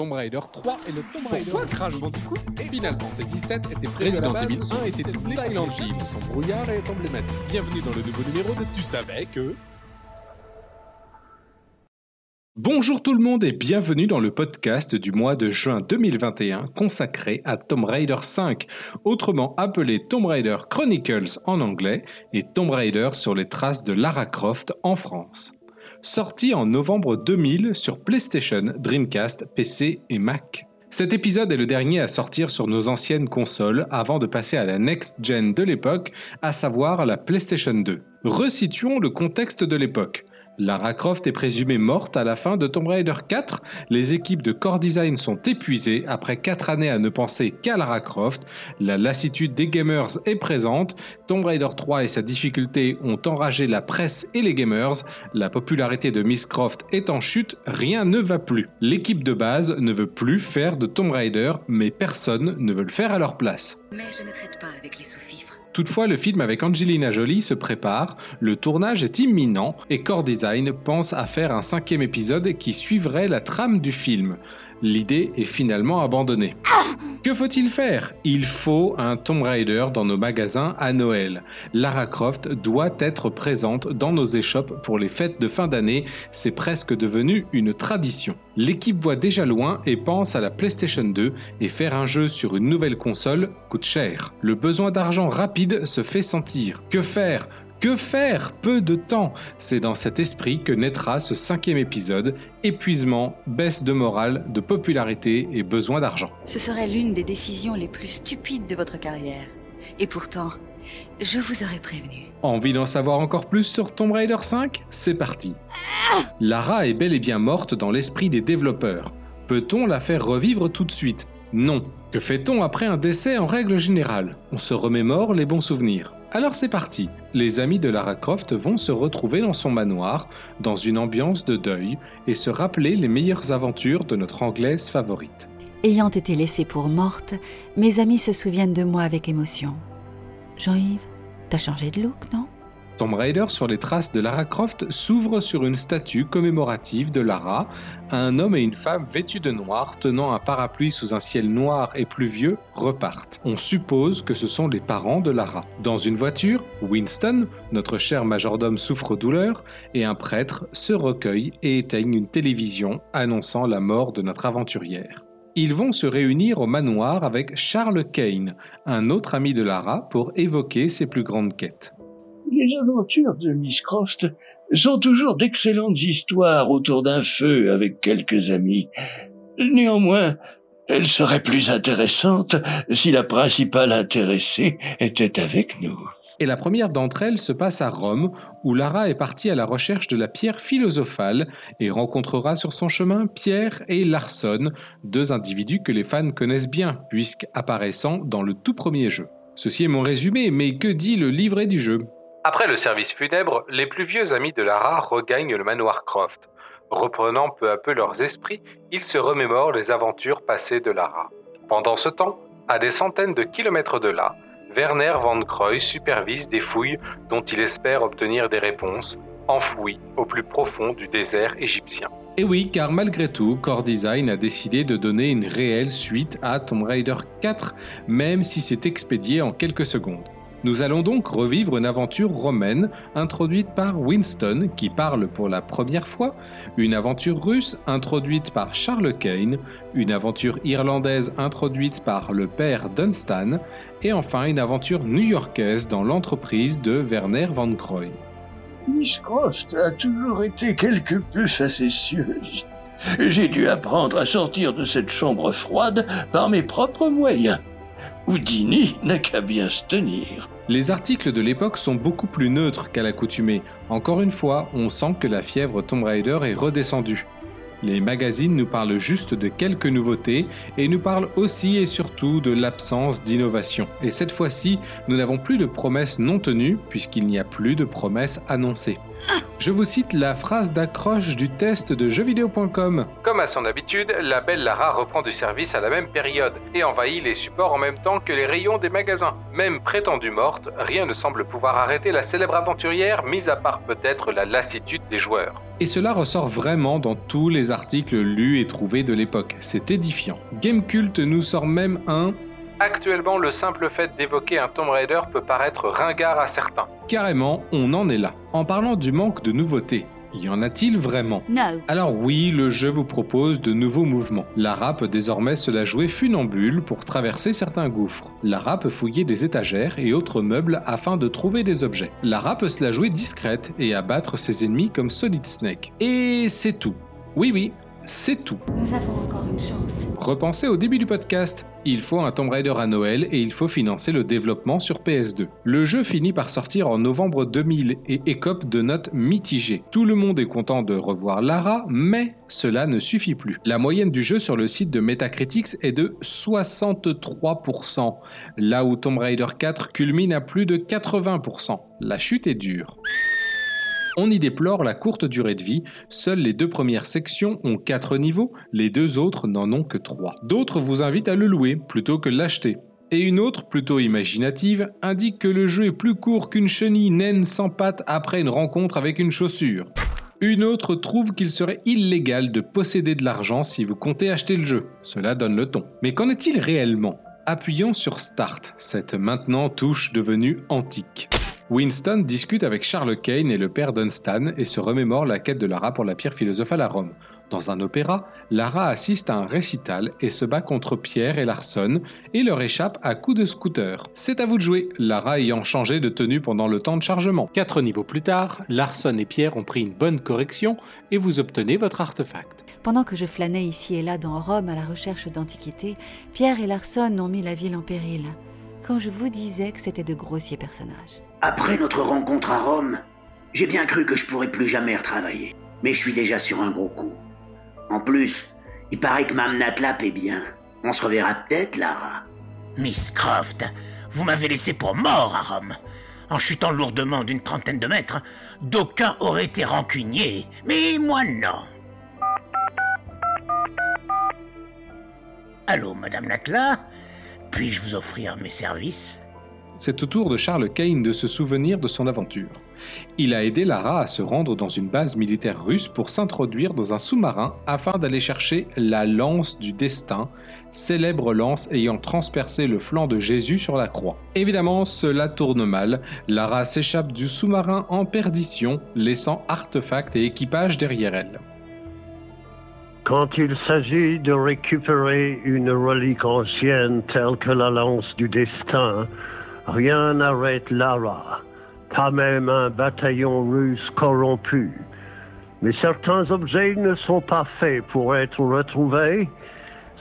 Tomb Raider 3 et le Tomb Raider Pourquoi Crash Bandicoot Final Fantasy VII était Resident Evil 1 était Silent Hill. Son brouillard est emblématique. Bienvenue dans le nouveau numéro de Tu savais que... Bonjour tout le monde et bienvenue dans le podcast du mois de juin 2021 consacré à Tomb Raider 5, autrement appelé Tomb Raider Chronicles en anglais et Tomb Raider sur les traces de Lara Croft en France. Sorti en novembre 2000 sur PlayStation, Dreamcast, PC et Mac. Cet épisode est le dernier à sortir sur nos anciennes consoles avant de passer à la next-gen de l'époque, à savoir la PlayStation 2. Resituons le contexte de l'époque. Lara Croft est présumée morte à la fin de Tomb Raider 4. Les équipes de Core Design sont épuisées après 4 années à ne penser qu'à Lara Croft. La lassitude des gamers est présente. Tomb Raider 3 et sa difficulté ont enragé la presse et les gamers. La popularité de Miss Croft est en chute, rien ne va plus. L'équipe de base ne veut plus faire de Tomb Raider, mais personne ne veut le faire à leur place. Toutefois, le film avec Angelina Jolie se prépare, le tournage est imminent et Core Design pense à faire un cinquième épisode qui suivrait la trame du film l'idée est finalement abandonnée. Que faut-il faire? Il faut un Tomb Raider dans nos magasins à Noël. Lara Croft doit être présente dans nos échoppes pour les fêtes de fin d'année, c'est presque devenu une tradition. L'équipe voit déjà loin et pense à la PlayStation 2 et faire un jeu sur une nouvelle console coûte cher. Le besoin d'argent rapide se fait sentir. Que faire? Que faire Peu de temps? C'est dans cet esprit que naîtra ce cinquième épisode, épuisement, baisse de morale, de popularité et besoin d'argent. Ce serait l'une des décisions les plus stupides de votre carrière. Et pourtant, je vous aurais prévenu. Envie d'en savoir encore plus sur Tomb Raider 5 C'est parti Lara est bel et bien morte dans l'esprit des développeurs. Peut-on la faire revivre tout de suite? Non. Que fait-on après un décès en règle générale? On se remémore les bons souvenirs. Alors c'est parti. Les amis de Lara Croft vont se retrouver dans son manoir, dans une ambiance de deuil, et se rappeler les meilleures aventures de notre Anglaise favorite. Ayant été laissée pour morte, mes amis se souviennent de moi avec émotion. Jean-Yves, t'as changé de look, non? Tomb Raider sur les traces de Lara Croft s'ouvre sur une statue commémorative de Lara, un homme et une femme vêtus de noir tenant un parapluie sous un ciel noir et pluvieux repartent. On suppose que ce sont les parents de Lara. Dans une voiture, Winston, notre cher majordome souffre-douleur, et un prêtre se recueillent et éteignent une télévision annonçant la mort de notre aventurière. Ils vont se réunir au manoir avec Charles Kane, un autre ami de Lara, pour évoquer ses plus grandes quêtes. Les aventures de Miss Croft sont toujours d'excellentes histoires autour d'un feu avec quelques amis. Néanmoins, elles seraient plus intéressantes si la principale intéressée était avec nous. Et la première d'entre elles se passe à Rome, où Lara est partie à la recherche de la pierre philosophale et rencontrera sur son chemin Pierre et Larson, deux individus que les fans connaissent bien, puisqu'apparaissant dans le tout premier jeu. Ceci est mon résumé, mais que dit le livret du jeu? Après le service funèbre, les plus vieux amis de Lara regagnent le manoir Croft. Reprenant peu à peu leurs esprits, ils se remémorent les aventures passées de Lara. Pendant ce temps, à des centaines de kilomètres de là, Werner Van Croy supervise des fouilles dont il espère obtenir des réponses, enfouies au plus profond du désert égyptien. Et oui, car malgré tout, Core Design a décidé de donner une réelle suite à Tomb Raider 4, même si c'est expédié en quelques secondes. Nous allons donc revivre une aventure romaine introduite par Winston qui parle pour la première fois, une aventure russe introduite par Charles Kane, une aventure irlandaise introduite par le père Dunstan et enfin une aventure new-yorkaise dans l'entreprise de Werner Van Croy. Miss Croft a toujours été quelque peu facétieuse. J'ai dû apprendre à sortir de cette chambre froide par mes propres moyens. Les articles de l'époque sont beaucoup plus neutres qu'à l'accoutumée. Encore une fois, on sent que la fièvre Tomb Raider est redescendue. Les magazines nous parlent juste de quelques nouveautés et nous parlent aussi et surtout de l'absence d'innovation. Et cette fois-ci, nous n'avons plus de promesses non tenues puisqu'il n'y a plus de promesses annoncées. Je vous cite la phrase d'accroche du test de jeuxvideo.com. Comme à son habitude, la belle Lara reprend du service à la même période et envahit les supports en même temps que les rayons des magasins. Même prétendue morte, rien ne semble pouvoir arrêter la célèbre aventurière, mis à part peut-être la lassitude des joueurs. Et cela ressort vraiment dans tous les articles lus et trouvés de l'époque. C'est édifiant. Gamecult nous sort même un Actuellement, le simple fait d'évoquer un Tomb Raider peut paraître ringard à certains. Carrément, on en est là. En parlant du manque de nouveautés, y en a-t-il vraiment? Non. Alors oui, le jeu vous propose de nouveaux mouvements. Lara peut désormais se la jouer funambule pour traverser certains gouffres. Lara peut fouiller des étagères et autres meubles afin de trouver des objets. Lara peut se la jouer discrète et abattre ses ennemis comme Solid Snake. Et c'est tout. Oui oui, c'est tout. Nous avons encore une chance. Repensez au début du podcast. Il faut un Tomb Raider à Noël et il faut financer le développement sur PS2. Le jeu finit par sortir en novembre 2000 et écope de notes mitigées. Tout le monde est content de revoir Lara, mais cela ne suffit plus. La moyenne du jeu sur le site de Metacritics est de 63%, là où Tomb Raider 4 culmine à plus de 80%. La chute est dure. On y déplore la courte durée de vie, seules les deux premières sections ont 4 niveaux, les deux autres n'en ont que 3. D'autres vous invitent à le louer plutôt que l'acheter. Et une autre, plutôt imaginative, indique que le jeu est plus court qu'une chenille naine sans pattes après une rencontre avec une chaussure. Une autre trouve qu'il serait illégal de posséder de l'argent si vous comptez acheter le jeu. Cela donne le ton. Mais qu'en est-il réellement? Appuyons sur Start, cette maintenant touche devenue antique. Winston discute avec Charles Kane et le père Dunstan et se remémore la quête de Lara pour la pierre philosophale à Rome. Dans un opéra, Lara assiste à un récital et se bat contre Pierre et Larson et leur échappe à coups de scooter. C'est à vous de jouer, Lara ayant changé de tenue pendant le temps de chargement. Quatre niveaux plus tard, Larson et Pierre ont pris une bonne correction et vous obtenez votre artefact. Pendant que je flânais ici et là dans Rome à la recherche d'antiquités, Pierre et Larson ont mis la ville en péril. Quand je vous disais que c'était de grossiers personnages. Après notre rencontre à Rome, j'ai bien cru que je pourrais plus jamais retravailler. Mais je suis déjà sur un gros coup. En plus, il paraît que Mme Natlap est bien. On se reverra peut-être, Lara. Miss Croft, vous m'avez laissé pour mort à Rome. En chutant lourdement d'une trentaine de mètres, d'aucuns auraient été rancuniers, mais moi non. Allô, Madame Natla Puis-je vous offrir mes services? C'est au tour de Charles Kane de se souvenir de son aventure. Il a aidé Lara à se rendre dans une base militaire russe pour s'introduire dans un sous-marin afin d'aller chercher la lance du destin, célèbre lance ayant transpercé le flanc de Jésus sur la croix. Évidemment, cela tourne mal. Lara s'échappe du sous-marin en perdition, laissant artefacts et équipage derrière elle. Quand il s'agit de récupérer une relique ancienne telle que la lance du destin, Rien n'arrête Lara, pas même un bataillon russe corrompu. Mais certains objets ne sont pas faits pour être retrouvés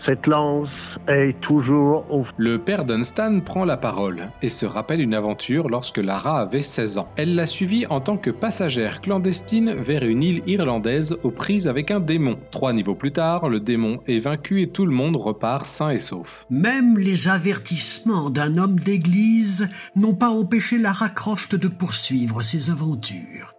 cette lance est toujours au... Le père Dunstan prend la parole et se rappelle une aventure lorsque Lara avait 16 ans. Elle l'a suivie en tant que passagère clandestine vers une île irlandaise aux prises avec un démon. Trois niveaux plus tard, le démon est vaincu et tout le monde repart sain et sauf. Même les avertissements d'un homme d'église n'ont pas empêché Lara Croft de poursuivre ses aventures.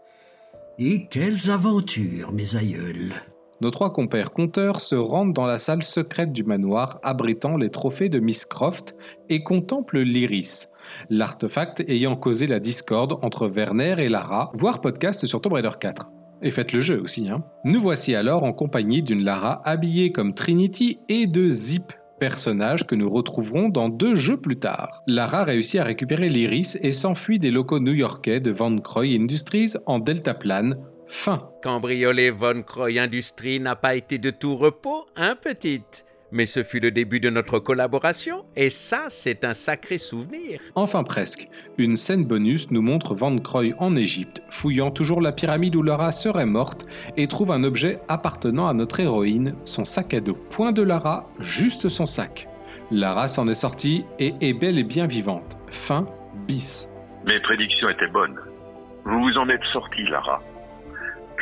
Et quelles aventures, mes aïeuls? Nos trois compères compteurs se rendent dans la salle secrète du manoir abritant les trophées de Miss Croft et contemplent l'iris, l'artefact ayant causé la discorde entre Werner et Lara, voire podcast sur Tomb Raider 4. Et faites le jeu aussi, hein. Nous voici alors en compagnie d'une Lara habillée comme Trinity et de Zip, personnage que nous retrouverons dans deux jeux plus tard. Lara réussit à récupérer l'iris et s'enfuit des locaux new-yorkais de Van Croy Industries en deltaplane Fin. Cambrioler Von Croy Industries n'a pas été de tout repos, hein, petite? Mais ce fut le début de notre collaboration, et ça, c'est un sacré souvenir. Enfin presque. Une scène bonus nous montre Van Croy en Égypte, fouillant toujours la pyramide où Lara serait morte, et trouve un objet appartenant à notre héroïne, son sac à dos. Point de Lara, juste son sac. Lara s'en est sortie et est belle et bien vivante. Fin bis. Mes prédictions étaient bonnes. Vous vous en êtes sortie, Lara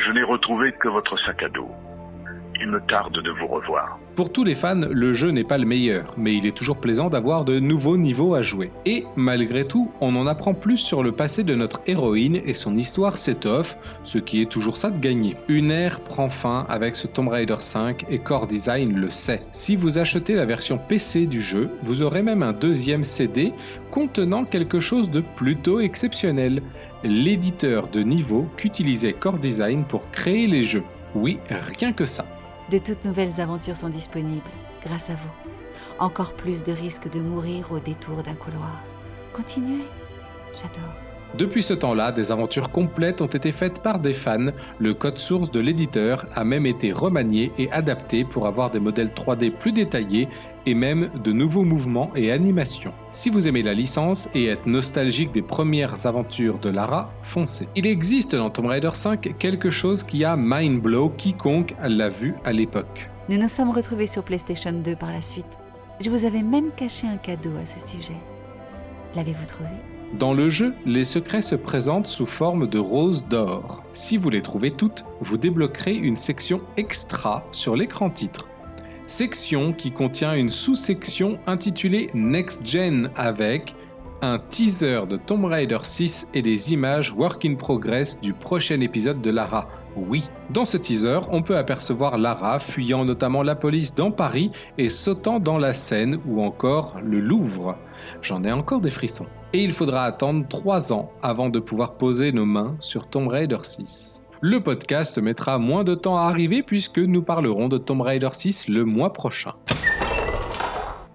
je n'ai retrouvé que votre sac à dos. il me tarde de vous revoir. Pour tous les fans, le jeu n'est pas le meilleur, mais il est toujours plaisant d'avoir de nouveaux niveaux à jouer. Et malgré tout, on en apprend plus sur le passé de notre héroïne et son histoire s'étoffe, ce qui est toujours ça de gagner. Une ère prend fin avec ce Tomb Raider 5 et Core Design le sait. Si vous achetez la version PC du jeu, vous aurez même un deuxième CD contenant quelque chose de plutôt exceptionnel l'éditeur de niveau qu'utilisait Core Design pour créer les jeux. Oui, rien que ça. De toutes nouvelles aventures sont disponibles, grâce à vous. Encore plus de risques de mourir au détour d'un couloir. Continuez, j'adore. Depuis ce temps-là, des aventures complètes ont été faites par des fans, le code source de l'éditeur a même été remanié et adapté pour avoir des modèles 3D plus détaillés et même de nouveaux mouvements et animations. Si vous aimez la licence et êtes nostalgique des premières aventures de Lara, foncez. Il existe dans Tomb Raider 5 quelque chose qui a mind blow quiconque l'a vu à l'époque. Nous nous sommes retrouvés sur PlayStation 2 par la suite. Je vous avais même caché un cadeau à ce sujet. L'avez-vous trouvé? Dans le jeu, les secrets se présentent sous forme de roses d'or. Si vous les trouvez toutes, vous débloquerez une section extra sur l'écran titre. Section qui contient une sous-section intitulée Next Gen avec un teaser de Tomb Raider 6 et des images work in progress du prochain épisode de Lara. Oui, dans ce teaser, on peut apercevoir Lara fuyant notamment la police dans Paris et sautant dans la Seine ou encore le Louvre. J'en ai encore des frissons et il faudra attendre 3 ans avant de pouvoir poser nos mains sur Tomb Raider 6. Le podcast mettra moins de temps à arriver puisque nous parlerons de Tomb Raider 6 le mois prochain.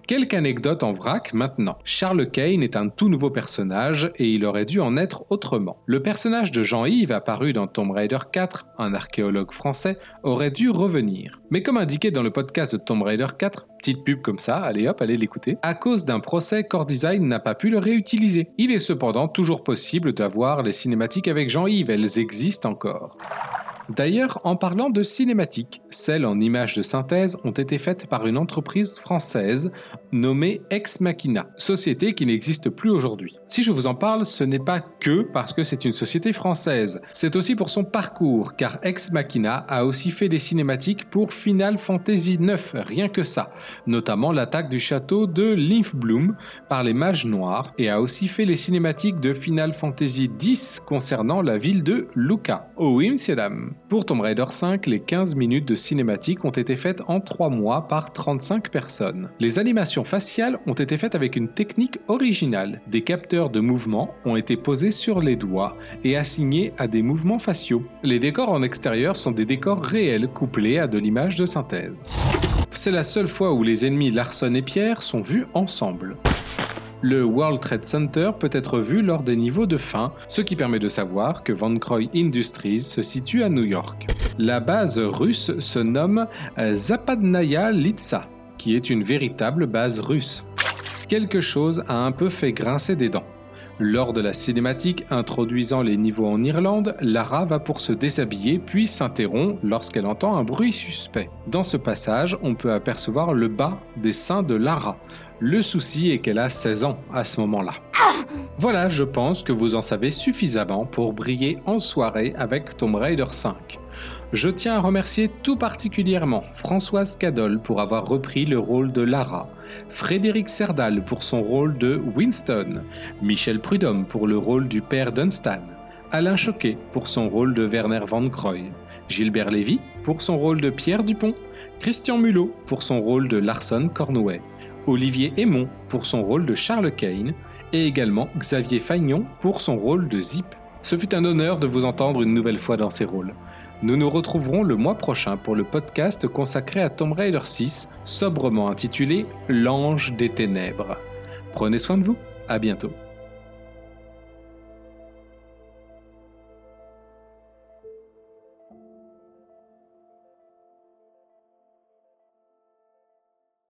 Quelques anecdotes en vrac maintenant. Charles Kane est un tout nouveau personnage et il aurait dû en être autrement. Le personnage de Jean-Yves apparu dans Tomb Raider 4, un archéologue français, aurait dû revenir. Mais comme indiqué dans le podcast de Tomb Raider 4, petite pub comme ça, allez hop, allez l'écouter, à cause d'un procès, Core Design n'a pas pu le réutiliser. Il est cependant toujours possible d'avoir les cinématiques avec Jean-Yves, elles existent encore. D'ailleurs, en parlant de cinématiques, celles en images de synthèse ont été faites par une entreprise française nommée Ex Machina, société qui n'existe plus aujourd'hui. Si je vous en parle, ce n'est pas que parce que c'est une société française, c'est aussi pour son parcours, car Ex Machina a aussi fait des cinématiques pour Final Fantasy IX, rien que ça, notamment l'attaque du château de Lymphbloom par les mages noirs, et a aussi fait les cinématiques de Final Fantasy X concernant la ville de Luca. Oh oui, monsieur dame. Pour Tomb Raider 5, les 15 minutes de cinématique ont été faites en 3 mois par 35 personnes. Les animations faciales ont été faites avec une technique originale. Des capteurs de mouvement ont été posés sur les doigts et assignés à des mouvements faciaux. Les décors en extérieur sont des décors réels couplés à de l'image de synthèse. C'est la seule fois où les ennemis Larson et Pierre sont vus ensemble le World Trade Center peut être vu lors des niveaux de fin, ce qui permet de savoir que Van Croy Industries se situe à New York. La base russe se nomme Zapadnaya Litsa, qui est une véritable base russe. Quelque chose a un peu fait grincer des dents. Lors de la cinématique introduisant les niveaux en Irlande, Lara va pour se déshabiller puis s'interrompt lorsqu'elle entend un bruit suspect. Dans ce passage, on peut apercevoir le bas des seins de Lara. Le souci est qu'elle a 16 ans à ce moment-là. Voilà, je pense que vous en savez suffisamment pour briller en soirée avec Tomb Raider 5. Je tiens à remercier tout particulièrement Françoise Cadol pour avoir repris le rôle de Lara, Frédéric Serdal pour son rôle de Winston, Michel Prudhomme pour le rôle du père Dunstan, Alain Choquet pour son rôle de Werner Van Croy, Gilbert Lévy pour son rôle de Pierre Dupont, Christian Mulot pour son rôle de Larson Cornouet, Olivier Aymon pour son rôle de Charles Kane et également Xavier Fagnon pour son rôle de Zip. Ce fut un honneur de vous entendre une nouvelle fois dans ces rôles. Nous nous retrouverons le mois prochain pour le podcast consacré à Tomb Raider 6, sobrement intitulé L'ange des ténèbres. Prenez soin de vous, à bientôt.